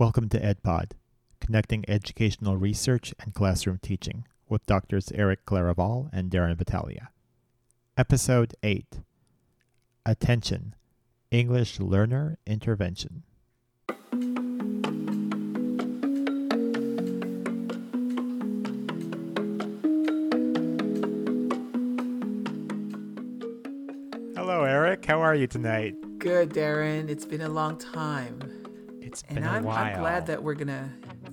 Welcome to EdPod, connecting educational research and classroom teaching with Doctors Eric Claraval and Darren Vitalia. Episode 8 Attention English Learner Intervention. Hello, Eric. How are you tonight? Good, Darren. It's been a long time. It's been And a I'm, while. I'm glad that we're gonna.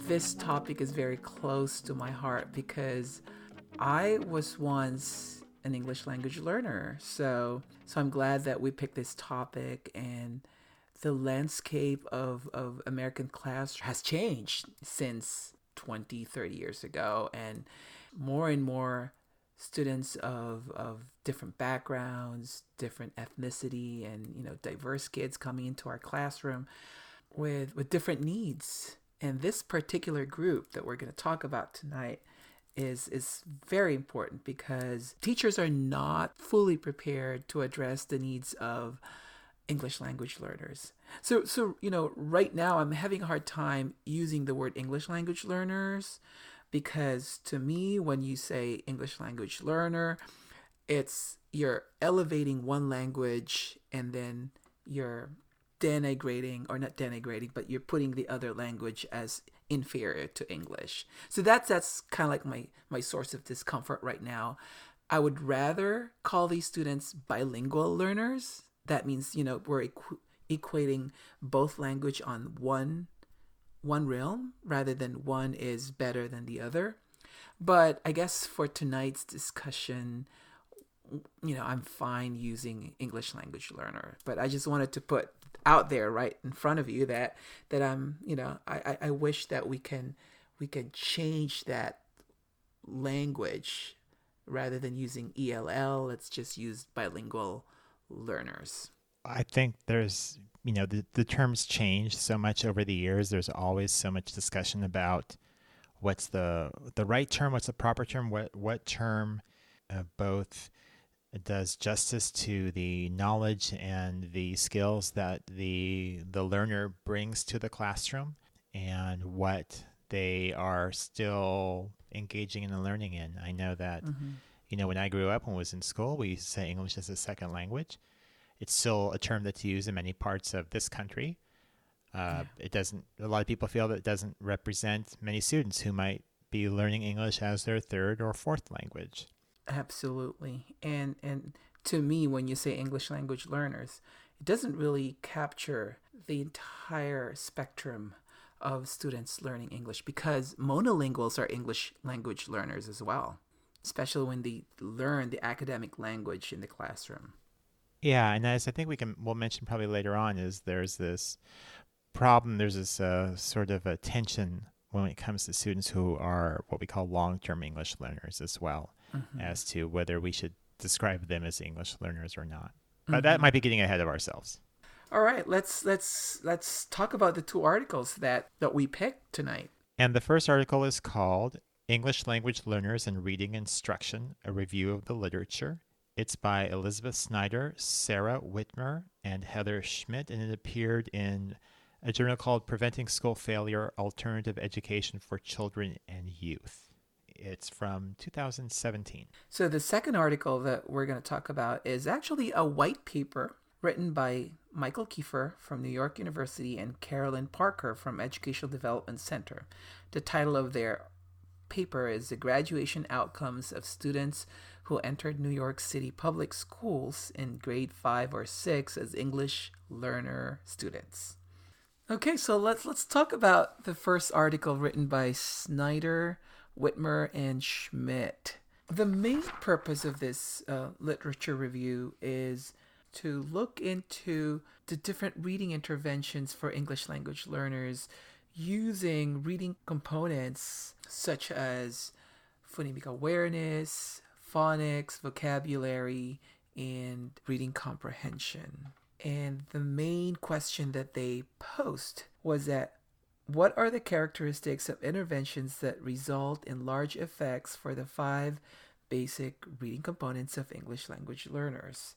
This topic is very close to my heart because I was once an English language learner. So, so I'm glad that we picked this topic and the landscape of, of American class has changed since 20, 30 years ago. And more and more students of, of different backgrounds, different ethnicity, and, you know, diverse kids coming into our classroom with with different needs and this particular group that we're going to talk about tonight is is very important because teachers are not fully prepared to address the needs of English language learners. So so you know right now I'm having a hard time using the word English language learners because to me when you say English language learner it's you're elevating one language and then you're denigrating or not denigrating but you're putting the other language as inferior to english. So that's that's kind of like my my source of discomfort right now. I would rather call these students bilingual learners. That means you know we're equ- equating both language on one one realm rather than one is better than the other. But i guess for tonight's discussion you know, I'm fine using English language learner, but I just wanted to put out there right in front of you that that I'm, you know, I, I, I wish that we can we can change that language rather than using ELL. Let's just use bilingual learners. I think there's, you know, the, the terms change so much over the years. There's always so much discussion about what's the the right term, what's the proper term, what what term uh, both does justice to the knowledge and the skills that the the learner brings to the classroom and what they are still engaging in and learning in. I know that Mm-hmm. you know when I grew up and was in school, we used to say English as a second language. It's still a term that's used in many parts of this country. Uh, It doesn't. A lot of people feel that it doesn't represent many students who might be learning English as their third or fourth language. Absolutely. And and to me when you say English language learners, it doesn't really capture the entire spectrum of students learning English because monolinguals are English language learners as well, especially when they learn the academic language in the classroom. Yeah, and as I think we can we'll mention probably later on is there's this problem. There's this uh, sort of a tension when it comes to students who are what we call long-term English learners as well, Mhm. as to whether we should describe them as English learners or not. But that might be getting ahead of ourselves. All right, let's let's let's talk about the two articles that that we picked tonight. And the first article is called English Language Learners and Reading Instruction A Review of the Literature. It's by Elizabeth Snyder, Sarah Witmer, and Heather Schmitt, and it appeared in a journal called Preventing School Failure Alternative Education for Children and Youth. It's from 2017. So the second article that we're going to talk about is actually a white paper written by Michael Kieffer from New York University and Carolyn Parker from Educational Development Center. The title of their paper is The Graduation Outcomes of Students Who Entered New York City Public Schools in Grade 5 or 6 as English Learner Students. Okay, so let's let's talk about the first article written by Snyder, Witmer, and Schmitt. The main purpose of this uh, literature review is to look into the different reading interventions for English language learners using reading components such as phonemic awareness, phonics, vocabulary, and reading comprehension. And the main question that they posed was that what are the characteristics of interventions that result in large effects for the five basic reading components of English language learners?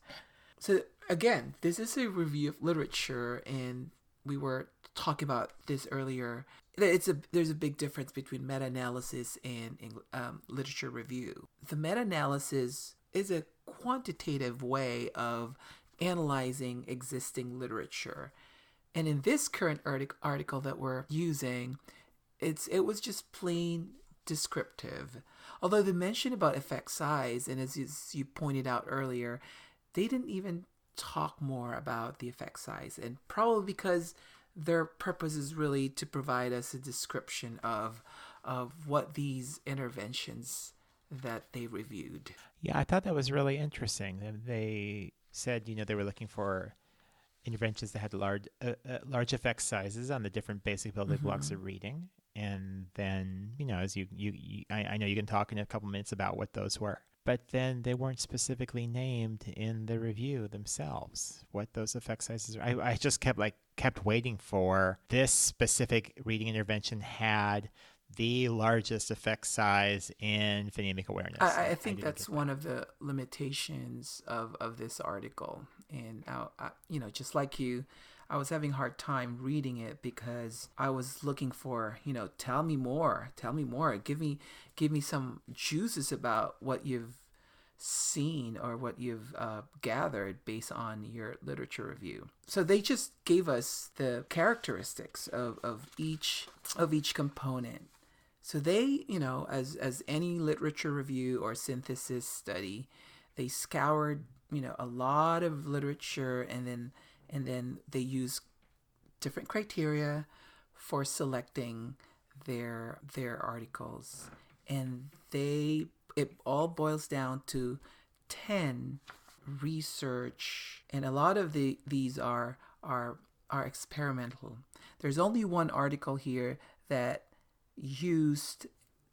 So, again, this is a review of literature, and we were talking about this earlier. It's a there's a big difference between meta-analysis and um, literature review. The meta-analysis is a quantitative way of analyzing existing literature. And in this current article that we're using, it's it was just plain descriptive. Although the mention about effect size, and as you pointed out earlier, they didn't even talk more about the effect size, and probably because their purpose is really to provide us a description of of what these interventions that they reviewed. Yeah, I thought that was really interesting. They said, you know, they were looking for interventions that had large uh, uh, large effect sizes on the different basic building mm-hmm. blocks of reading, and then you know, as you you, you I, I know you can talk in a couple minutes about what those were but then they weren't specifically named in the review themselves what those effect sizes are. I, I just kept like kept waiting for this specific reading intervention had the largest effect size in phonemic awareness. I, I think I that's one of the limitations of, of this article. And, I, I, you know, just like you, I was having a hard time reading it because I was looking for, you know, tell me more, tell me more, give me, give me some juices about what you've seen or what you've uh, gathered based on your literature review. So they just gave us the characteristics of, of each of each component. So they, you know, as as any literature review or synthesis study, they scoured, you know, a lot of literature and then and then they use different criteria for selecting their their articles. And they it all boils down to 10 research and a lot of the these are are are experimental. There's only one article here that used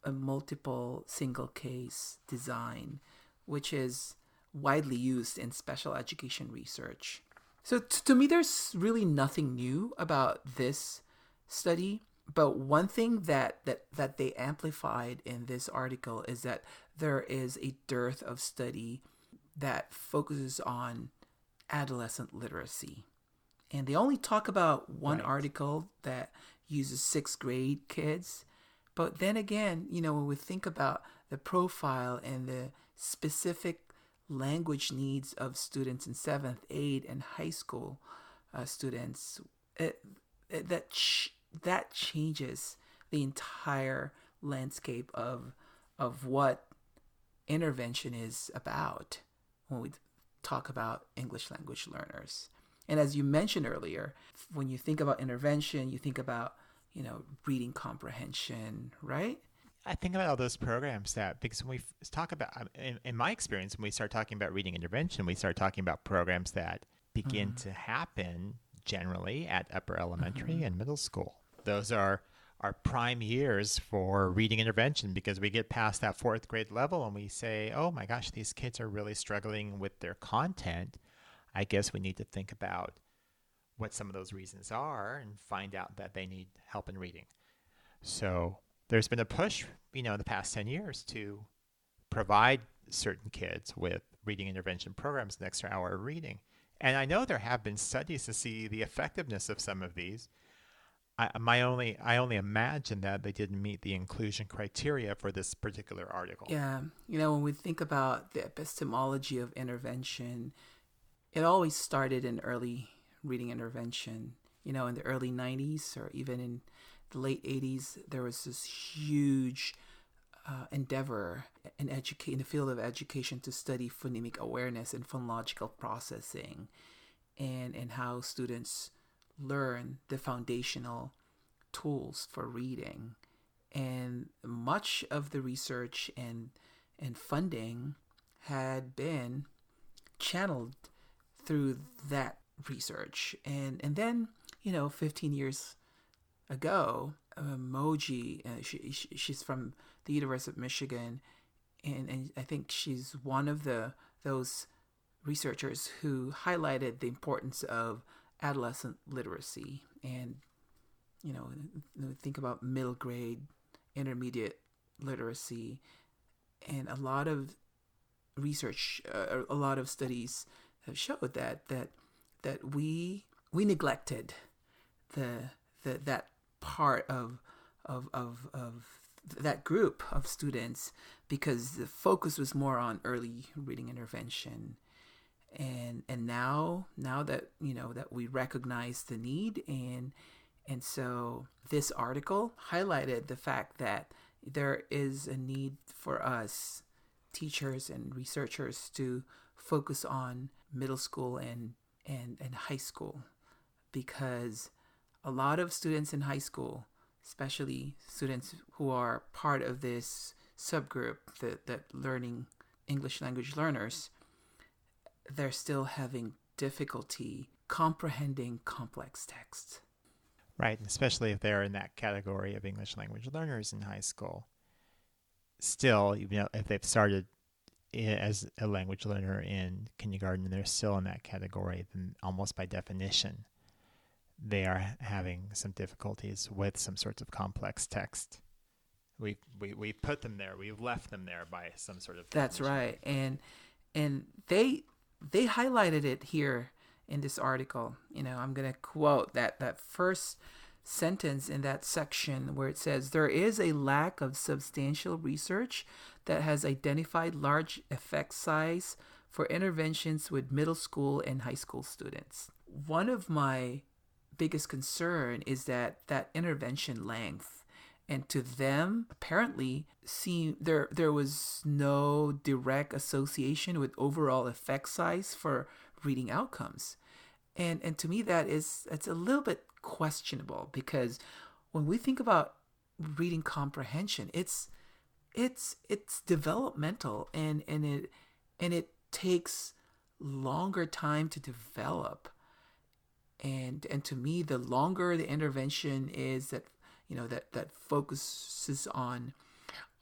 a multiple single case design which is widely used in special education research so t- to me, there's really nothing new about this study. But one thing that, that, that they amplified in this article is that there is a dearth of study that focuses on adolescent literacy. And they only talk about one right. article that uses sixth grade kids. But then again, you know, when we think about the profile and the specific language needs of students in seventh, eighth, and high school uh, students, it, it, that ch- that changes the entire landscape of of what intervention is about when we talk about English language learners. And as you mentioned earlier, when you think about intervention, you think about you know reading comprehension, right? I think about all those programs that because when we talk about, um, in, in, my experience, when we start talking about reading intervention, we start talking about programs that begin mm-hmm. to happen generally at upper elementary mm-hmm. and middle school. Those are our prime years for reading intervention because we get past that fourth grade level and we say, oh my gosh, these kids are really struggling with their content. I guess we need to think about what some of those reasons are and find out that they need help in reading. So there's been a push, you know, in the past 10 years to provide certain kids with reading intervention programs an extra hour of reading. And I know there have been studies to see the effectiveness of some of these. I, my only, I only imagine that they didn't meet the inclusion criteria for this particular article. Yeah, you know, when we think about the epistemology of intervention, it always started in early reading intervention. You know, in the early '90s, or even in the late 80s, there was this huge uh, endeavor in, educa- in the field of education to study phonemic awareness and phonological processing and, and how students learn the foundational tools for reading. And much of the research and, and funding had been channeled through that research. And, and then, you know, 15 years ago, Moje, uh, she, she, she's from the University of Michigan, and, and I think she's one of the those researchers who highlighted the importance of adolescent literacy and you know think about middle grade intermediate literacy and a lot of research uh, a lot of studies have showed that that that we we neglected the the that part of of of of that group of students because the focus was more on early reading intervention. And and now now that you know that we recognize the need and and so this article highlighted the fact that there is a need for us teachers and researchers to focus on middle school and and, and high school because a lot of students in high school especially students who are part of this subgroup that, learning english language learners they're still having difficulty comprehending complex texts. right especially if they're in that category of english language learners in high school still you know if they've started as a language learner in kindergarten and they're still in that category then almost by definition they are having some difficulties with some sorts of complex text. We we we put them there. We've left them there by some sort of. That's right, and and they they highlighted it here in this article. You know, I'm gonna quote that that first sentence in that section where it says there is a lack of substantial research that has identified large effect size for interventions with middle school and high school students. One of my biggest concern is that that intervention length. And to them apparently seem there there was no direct association with overall effect size for reading outcomes. And and to me that is it's a little bit questionable because when we think about reading comprehension it's it's it's developmental and and it and it takes longer time to develop and and to me the longer the intervention is that you know that that focuses on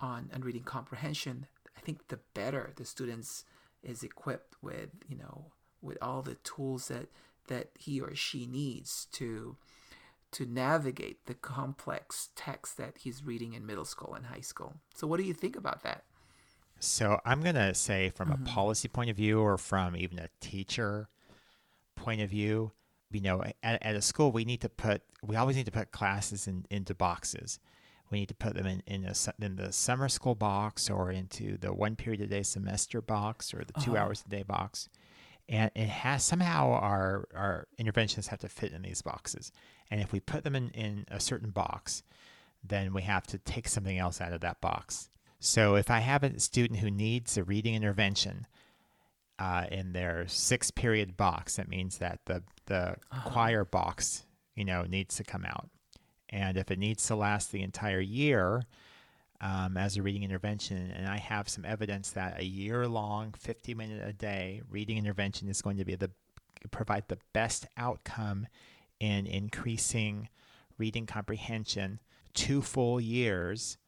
on on reading comprehension i think the better the students is equipped with you know with all the tools that that he or she needs to to navigate the complex text that he's reading in middle school and high school so what do you think about that so i'm going to say from mm-hmm. a policy point of view or from even a teacher point of view you know, at, at a school, we need to put, we always need to put classes in, into boxes. We need to put them in, in, a, in the summer school box or into the one period a day semester box or the 2 uh-huh. hours a day box. And it has somehow our, our interventions have to fit in these boxes. And if we put them in, in a certain box, then we have to take something else out of that box. So if I have a student who needs a reading intervention, uh, in their six period box. That means that the the uh-huh. choir box, you know, needs to come out. And if it needs to last the entire year um, as a reading intervention, and I have some evidence that a year long, 50 minute a day reading intervention is going to be the provide the best outcome in increasing reading comprehension two full years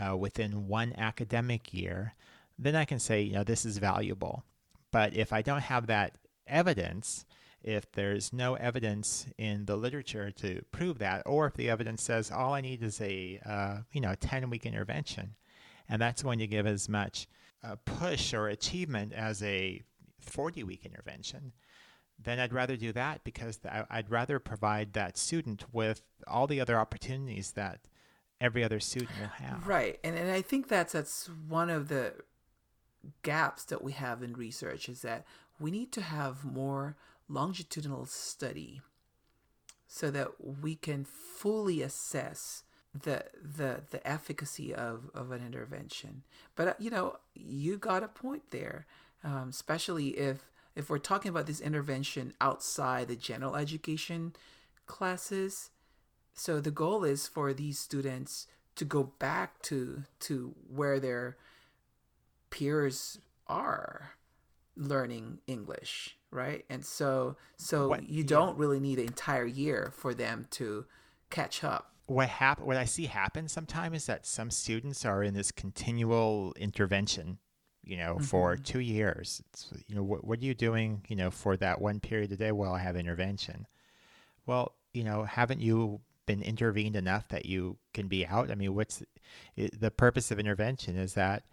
uh, within one academic year, then I can say, you know, this is valuable. But if I don't have that evidence, if there's no evidence in the literature to prove that, or if the evidence says all I need is a uh, you know 10 week intervention, and that's going to give as much uh, push or achievement as a 40 week intervention, then I'd rather do that because I'd rather provide that student with all the other opportunities that every other student will have. Right, and and I think that's that's one of the gaps that we have in research is that we need to have more longitudinal study so that we can fully assess the the the efficacy of of an intervention. But uh, you know you got a point there um, especially if if we're talking about this intervention outside the general education classes. So the goal is for these students to go back to to where their peers are learning English, right? And so so what, you don't yeah. really need an entire year for them to catch up. What hap- what I see happen sometimes is that some students are in this continual intervention, you know, mm-hmm. for 2 years. It's, you know, what, what are you doing, you know, for that one period a day while I have intervention? Well, you know, haven't you been intervened enough that you can be out? I mean, what's the purpose of intervention is that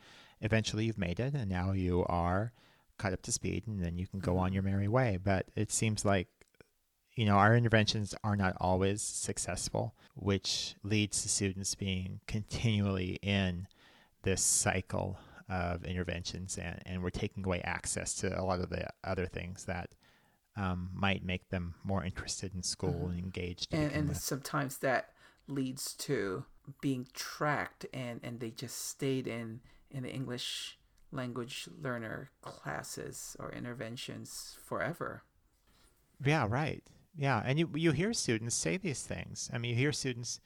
eventually you've made it and now you are caught up to speed and then you can go on mm-hmm. your merry way. But it seems like, you know, our interventions are not always successful, which leads to students being continually in this cycle of interventions, and, and we're taking away access to a lot of the other things that um, might make them more interested in school mm-hmm. and engaged. And, and sometimes that leads to being tracked, and, and they just stayed in, in the English language learner classes or interventions forever. Yeah, right. Yeah, and you you hear students say these things. I mean, you hear students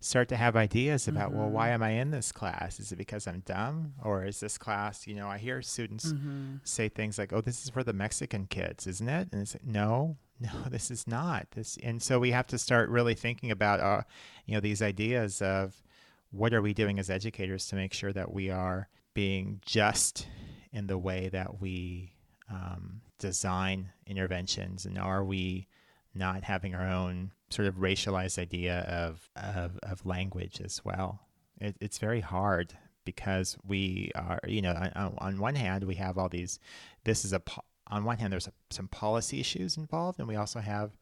start to have ideas about, mm-hmm. well, why mm-hmm. am I in this class? Is it because I'm dumb, or is this class? You know, I hear students mm-hmm. say things like, "Oh, this is for the Mexican kids, isn't it?" And it's like, no, no, this is not. This, and so we have to start really thinking about, uh, you know, these ideas of what are we doing as educators to make sure that we are being just in the way that we um, design interventions, and are we not having our own sort of racialized idea of of, of language as well. It, it's very hard because we are, you know, on, on, one hand we have all these. This is a on one hand there's a, some policy issues involved, and we also have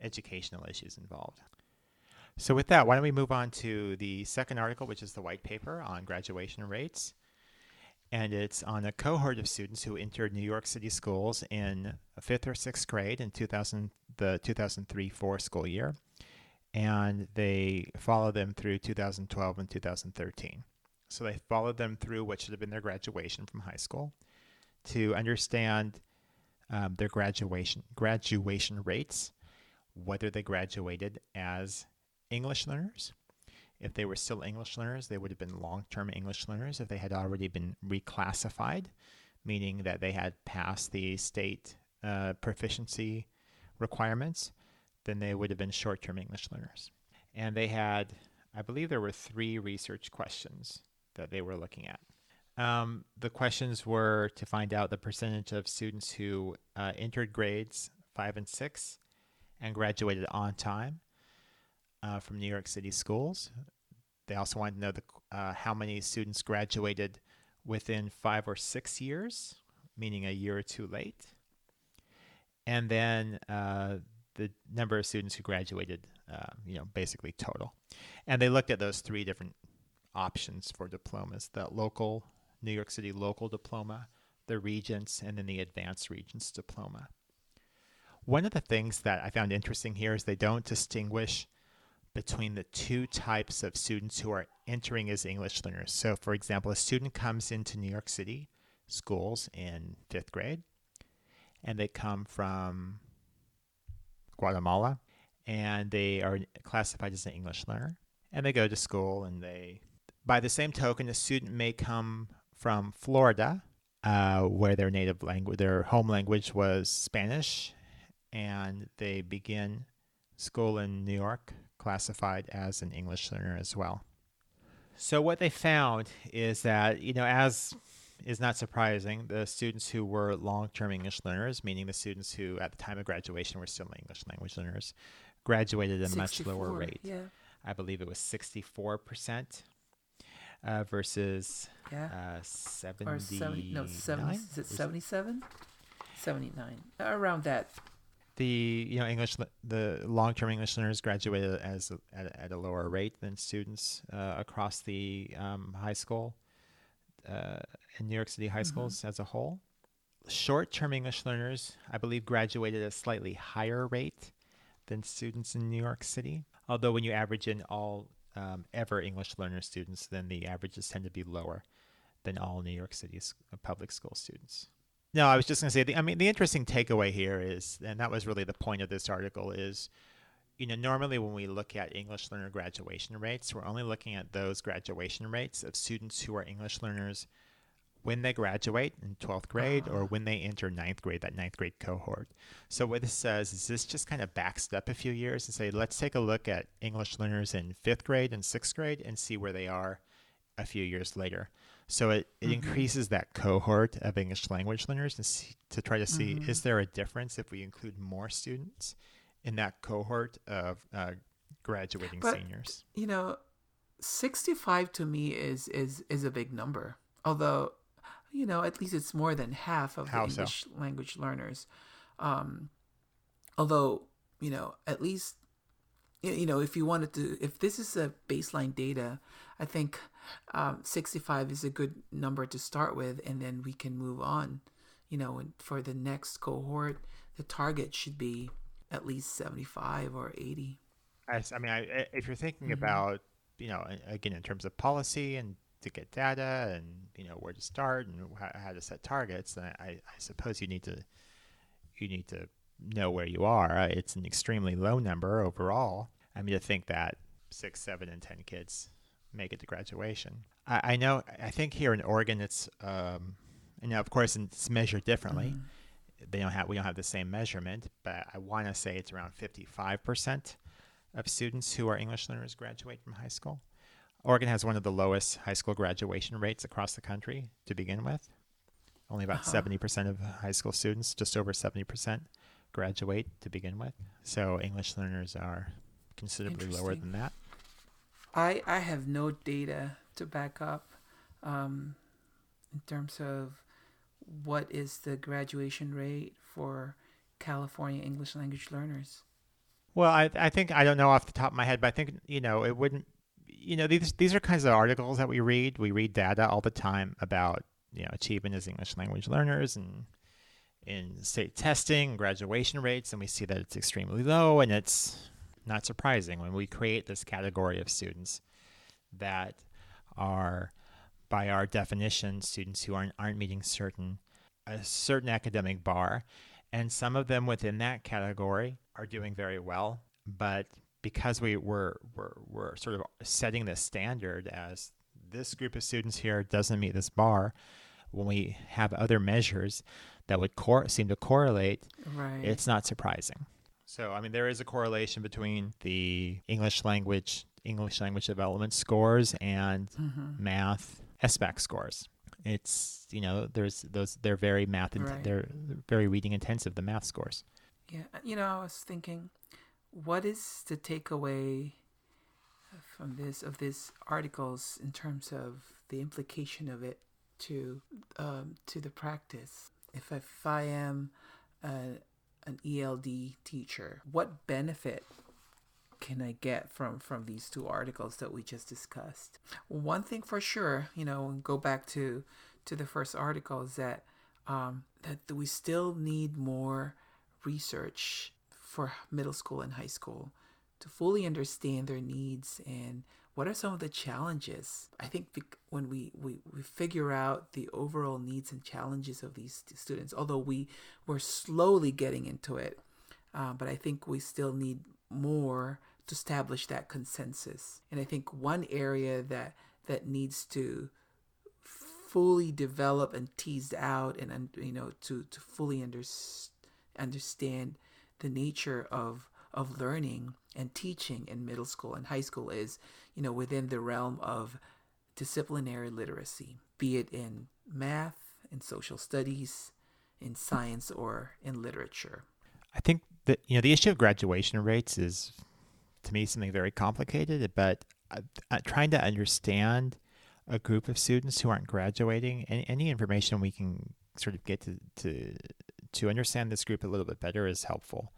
educational issues involved. So with that, why don't we move on to the second article, which is the white paper on graduation rates and it's on a cohort of students who entered New York City schools in fifth or sixth grade in 2000, the 2003-4 school year, and they follow them through 2012 and 2013. So they followed them through what should have been their graduation from high school to understand um, their graduation graduation rates, whether they graduated as English learners if they were still English learners, they would have been long term English learners. If they had already been reclassified, meaning that they had passed the state uh, proficiency requirements, then they would have been short term English learners. And they had, I believe there were three research questions that they were looking at. Um, the questions were to find out the percentage of students who uh, entered grades five and six and graduated on time uh, from New York City schools. They also wanted to know the, uh, how many students graduated within five or six years, meaning a year or two late. And then uh, the number of students who graduated, uh, you know, basically total. And they looked at those three different options for diplomas the local, New York City local diploma, the Regents, and then the advanced Regents diploma. One of the things that I found interesting here is they don't distinguish between the two types of students who are entering as English learners. So, for example, a student comes into New York City schools in fifth grade, and they come from Guatemala, and they are classified as an English learner, and they go to school, and they, by the same token, a student may come from Florida, uh, where their native language, their home language was Spanish, and they begin school in New York classified as an English learner as well. So what they found is that, you know, as is not surprising, the students who were long-term English learners, meaning the students who at the time of graduation were still English language learners, graduated at a much lower rate. Yeah. I believe it was 64% uh, versus yeah. uh, 70, or 70 no, 70, is it 77? 79. Around that the you know English the long term English learners graduated as at, at, a lower rate than students uh, across the um, high school uh, in New York City high mm-hmm. schools as a whole. Short term English learners, I believe, graduated at a slightly higher rate than students in New York City. Although when you average in all um, ever English learner students, then the averages tend to be lower than all New York City public school students. No, I was just going to say. The, I mean, the interesting takeaway here is, and that was really the point of this article, is you know normally when we look at English learner graduation rates, we're only looking at those graduation rates of students who are English learners when they graduate in 12th grade uh-huh. or when they enter ninth grade, that ninth grade cohort. So what this says is this just kind of backs up a few years and say, let's take a look at English learners in fifth grade and sixth grade and see where they are a few years later. So it, it mm-hmm. increases that cohort of English language learners to, see, to try to see mm-hmm. is there a difference if we include more students in that cohort of uh, graduating but, seniors? You know, 65 to me is is is a big number. Although, you know, at least it's more than half of How the English so? language learners. Um, although you know, at least, you know, if you wanted to, if this is a baseline data, I think um, 65 is a good number to start with, and then we can move on. You know, and for the next cohort, the target should be at least 75 or 80. I, I mean, I, if you're thinking mm-hmm. about, you know, again, in terms of policy and to get data and, you know, where to start and how, how to set targets, then I, I suppose you need to, you need to know where you are. It's an extremely low number overall. I mean, to think that six, seven, and 10 kids make it to graduation. I, I know, I think here in Oregon, it's, um, you know, of course, it's measured differently. Mm-hmm they don't have we don't have the same measurement, but I want to say it's around 55% of students who are English learners graduate from high school. Oregon has one of the lowest high school graduation rates across the country to begin with. Only about uh-huh. 70% of high school students, just over 70%, graduate to begin with. So English learners are considerably lower than that. I, I have no data to back up um, in terms of what is the graduation rate for California English language learners? Well, I I think I don't know off the top of my head, but I think you know it wouldn't. You know these these are kinds of articles that we read. We read data all the time about you know achievement as English language learners and in state testing, graduation rates, and we see that it's extremely low, and it's not surprising when we create this category of students that are by our definition, students who aren't aren't meeting certain a certain academic bar, and some of them within that category are doing very well. But because we were we're, we're sort of setting the standard as this group of students here doesn't meet this bar, when we have other measures that would cor- seem to correlate, right. it's not surprising. So, I mean, there is a correlation between the English language English language development scores and mm-hmm. math SBAC scores. It's you know there's those they're very math and right. they're very reading intensive the math scores. Yeah, you know I was thinking, what is the takeaway from this of these articles in terms of the implication of it to um, to the practice? If if I am a, an ELD teacher, what benefit can I get from from these two articles that we just discussed? One thing for sure, you know, go back to to the first article is that um, that we still need more research for middle school and high school to fully understand their needs and what are some of the challenges i think when we, we, we figure out the overall needs and challenges of these students although we we're slowly getting into it uh, but i think we still need more to establish that consensus. And I think one area that that needs to fully develop and teased out and you know to to fully under, understand the nature of of learning and teaching in middle school and high school is you know within the realm of disciplinary literacy be it in math in social studies in science or in literature I think that you know the issue of graduation rates is to me something very complicated. But uh, trying to understand a group of students who aren't graduating, any, any information we can sort of get to, to to understand this group a little bit better is helpful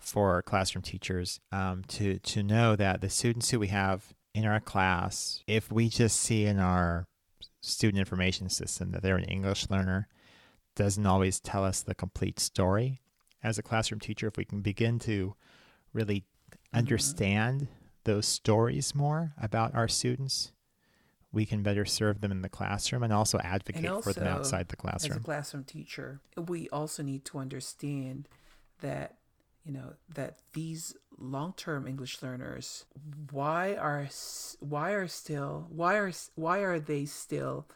for classroom teachers um, to to know that the students who we have in our class, if we just see in our student information system that they're an English learner, doesn't always tell us the complete story as a classroom teacher, if we can begin to really mm-hmm. understand those stories more about our students, we can better serve them in the classroom and also advocate and also, for them outside the classroom. As a classroom teacher, we also need to understand that you know that these long-term English learners why are why are still why are why are they still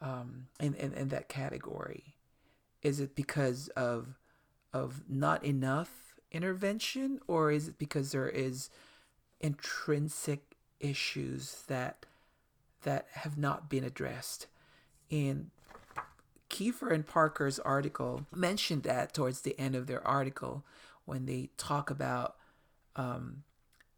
um, in, in in that category? Is it because of of not enough intervention, or is it because there is intrinsic issues that that have not been addressed? And Kieffer and Parker's article mentioned that towards the end of their article when they talk about um,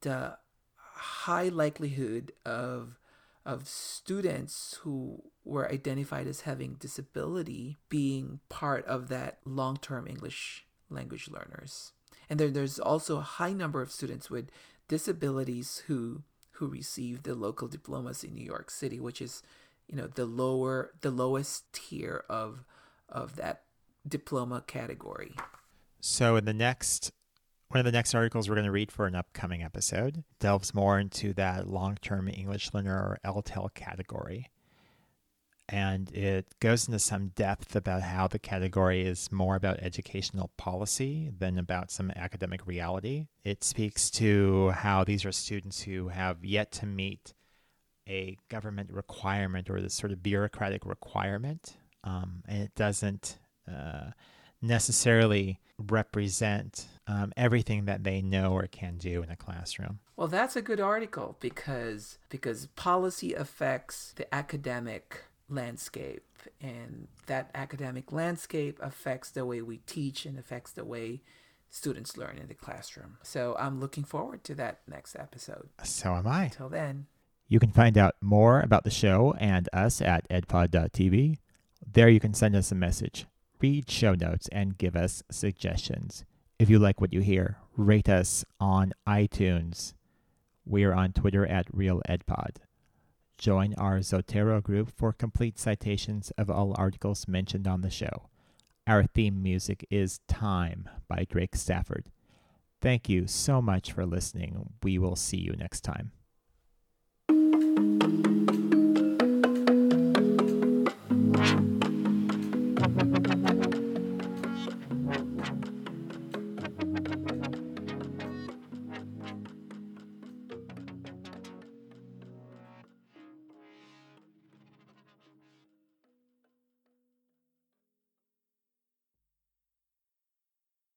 the high likelihood of of students who were identified as having disability being part of that long-term English language learners. And then there's also a high number of students with disabilities who who receive the local diplomas in New York City, which is, you know, the lower the lowest tier of of that diploma category. So in the next one of the next articles we're going to read for an upcoming episode delves more into that long-term English learner or LTEL category. And it goes into some depth about how the category is more about educational policy than about some academic reality. It speaks to how these are students who have yet to meet a government requirement or this sort of bureaucratic requirement. Um, and it doesn't uh, necessarily represent um, everything that they know or can do in a classroom. Well, that's a good article because because policy affects the academic landscape and that academic landscape affects the way we teach and affects the way students learn in the classroom. So I'm looking forward to that next episode. So am I. Until then. You can find out more about the show and us at edpod.tv. There you can send us a message read show notes and give us suggestions. If you like what you hear, rate us on iTunes. We are on Twitter at RealEdPod. Join our Zotero group for complete citations of all articles mentioned on the show. Our theme music is Time by Drake Stafford. Thank you so much for listening. We will see you next time.